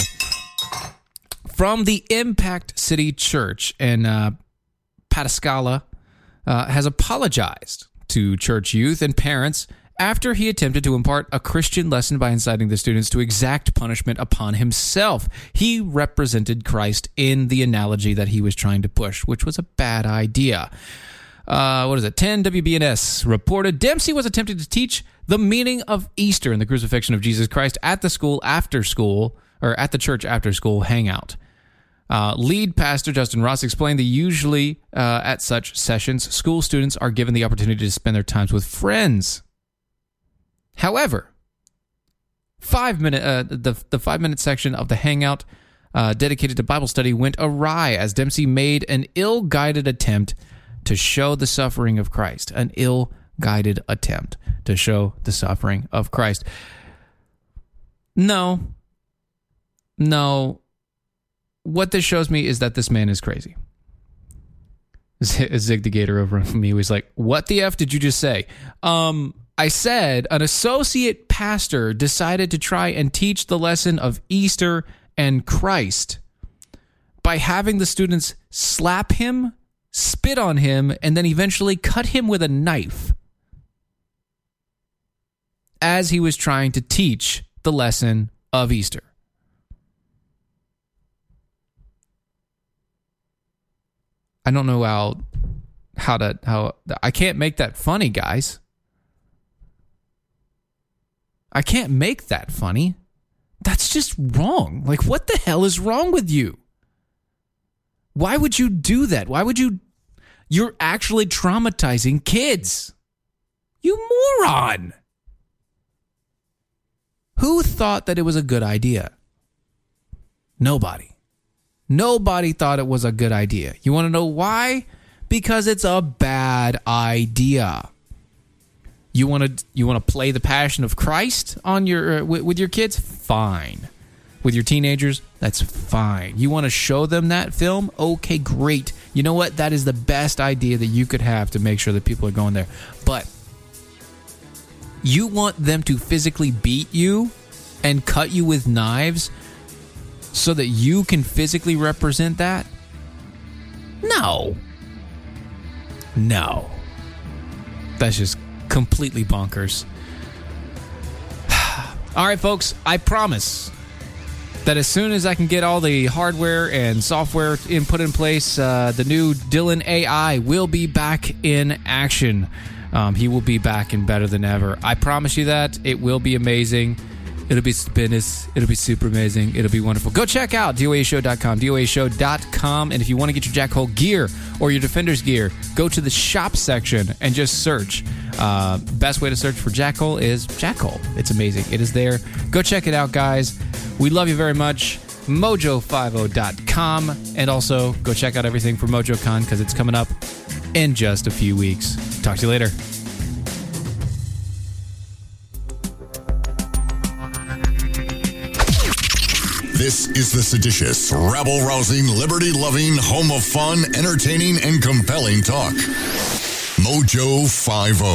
from the Impact City Church in uh, Pataskala, uh, has apologized to church youth and parents after he attempted to impart a Christian lesson by inciting the students to exact punishment upon himself. He represented Christ in the analogy that he was trying to push, which was a bad idea. Uh, what is it? 10 WBNS reported Dempsey was attempting to teach the meaning of Easter and the crucifixion of Jesus Christ at the school after school, or at the church after school hangout. Uh, lead pastor Justin Ross explained that usually uh, at such sessions, school students are given the opportunity to spend their times with friends. However, five minute uh, the the five minute section of the hangout uh, dedicated to Bible study went awry as Dempsey made an ill guided attempt to show the suffering of Christ. An ill guided attempt to show the suffering of Christ. No, no. What this shows me is that this man is crazy. Zig the Gator over me was like, "What the f did you just say?" Um, I said an associate pastor decided to try and teach the lesson of Easter and Christ by having the students slap him, spit on him, and then eventually cut him with a knife as he was trying to teach the lesson of Easter. I don't know how how to how I can't make that funny, guys. I can't make that funny. That's just wrong. Like what the hell is wrong with you? Why would you do that? Why would you You're actually traumatizing kids. You moron. Who thought that it was a good idea? Nobody. Nobody thought it was a good idea. You want to know why? Because it's a bad idea. You want to you want to play the passion of Christ on your uh, with, with your kids? Fine. With your teenagers, that's fine. You want to show them that film? Okay, great. You know what? That is the best idea that you could have to make sure that people are going there. But You want them to physically beat you and cut you with knives so that you can physically represent that? No. No. That's just completely bonkers. all right, folks, I promise that as soon as I can get all the hardware and software input in place, uh, the new Dylan AI will be back in action. Um, he will be back and better than ever. I promise you that. It will be amazing. It'll be stupendous. It'll be super amazing. It'll be wonderful. Go check out DOAShow.com, DOAShow.com. And if you want to get your Jackhole gear or your Defenders gear, go to the shop section and just search. Uh, best way to search for Jackhole is Jackhole. It's amazing. It is there. Go check it out, guys. We love you very much. Mojo50.com. And also go check out everything for MojoCon because it's coming up in just a few weeks. Talk to you later. This is the seditious, rabble rousing, liberty loving, home of fun, entertaining, and compelling talk. Mojo oh. 50.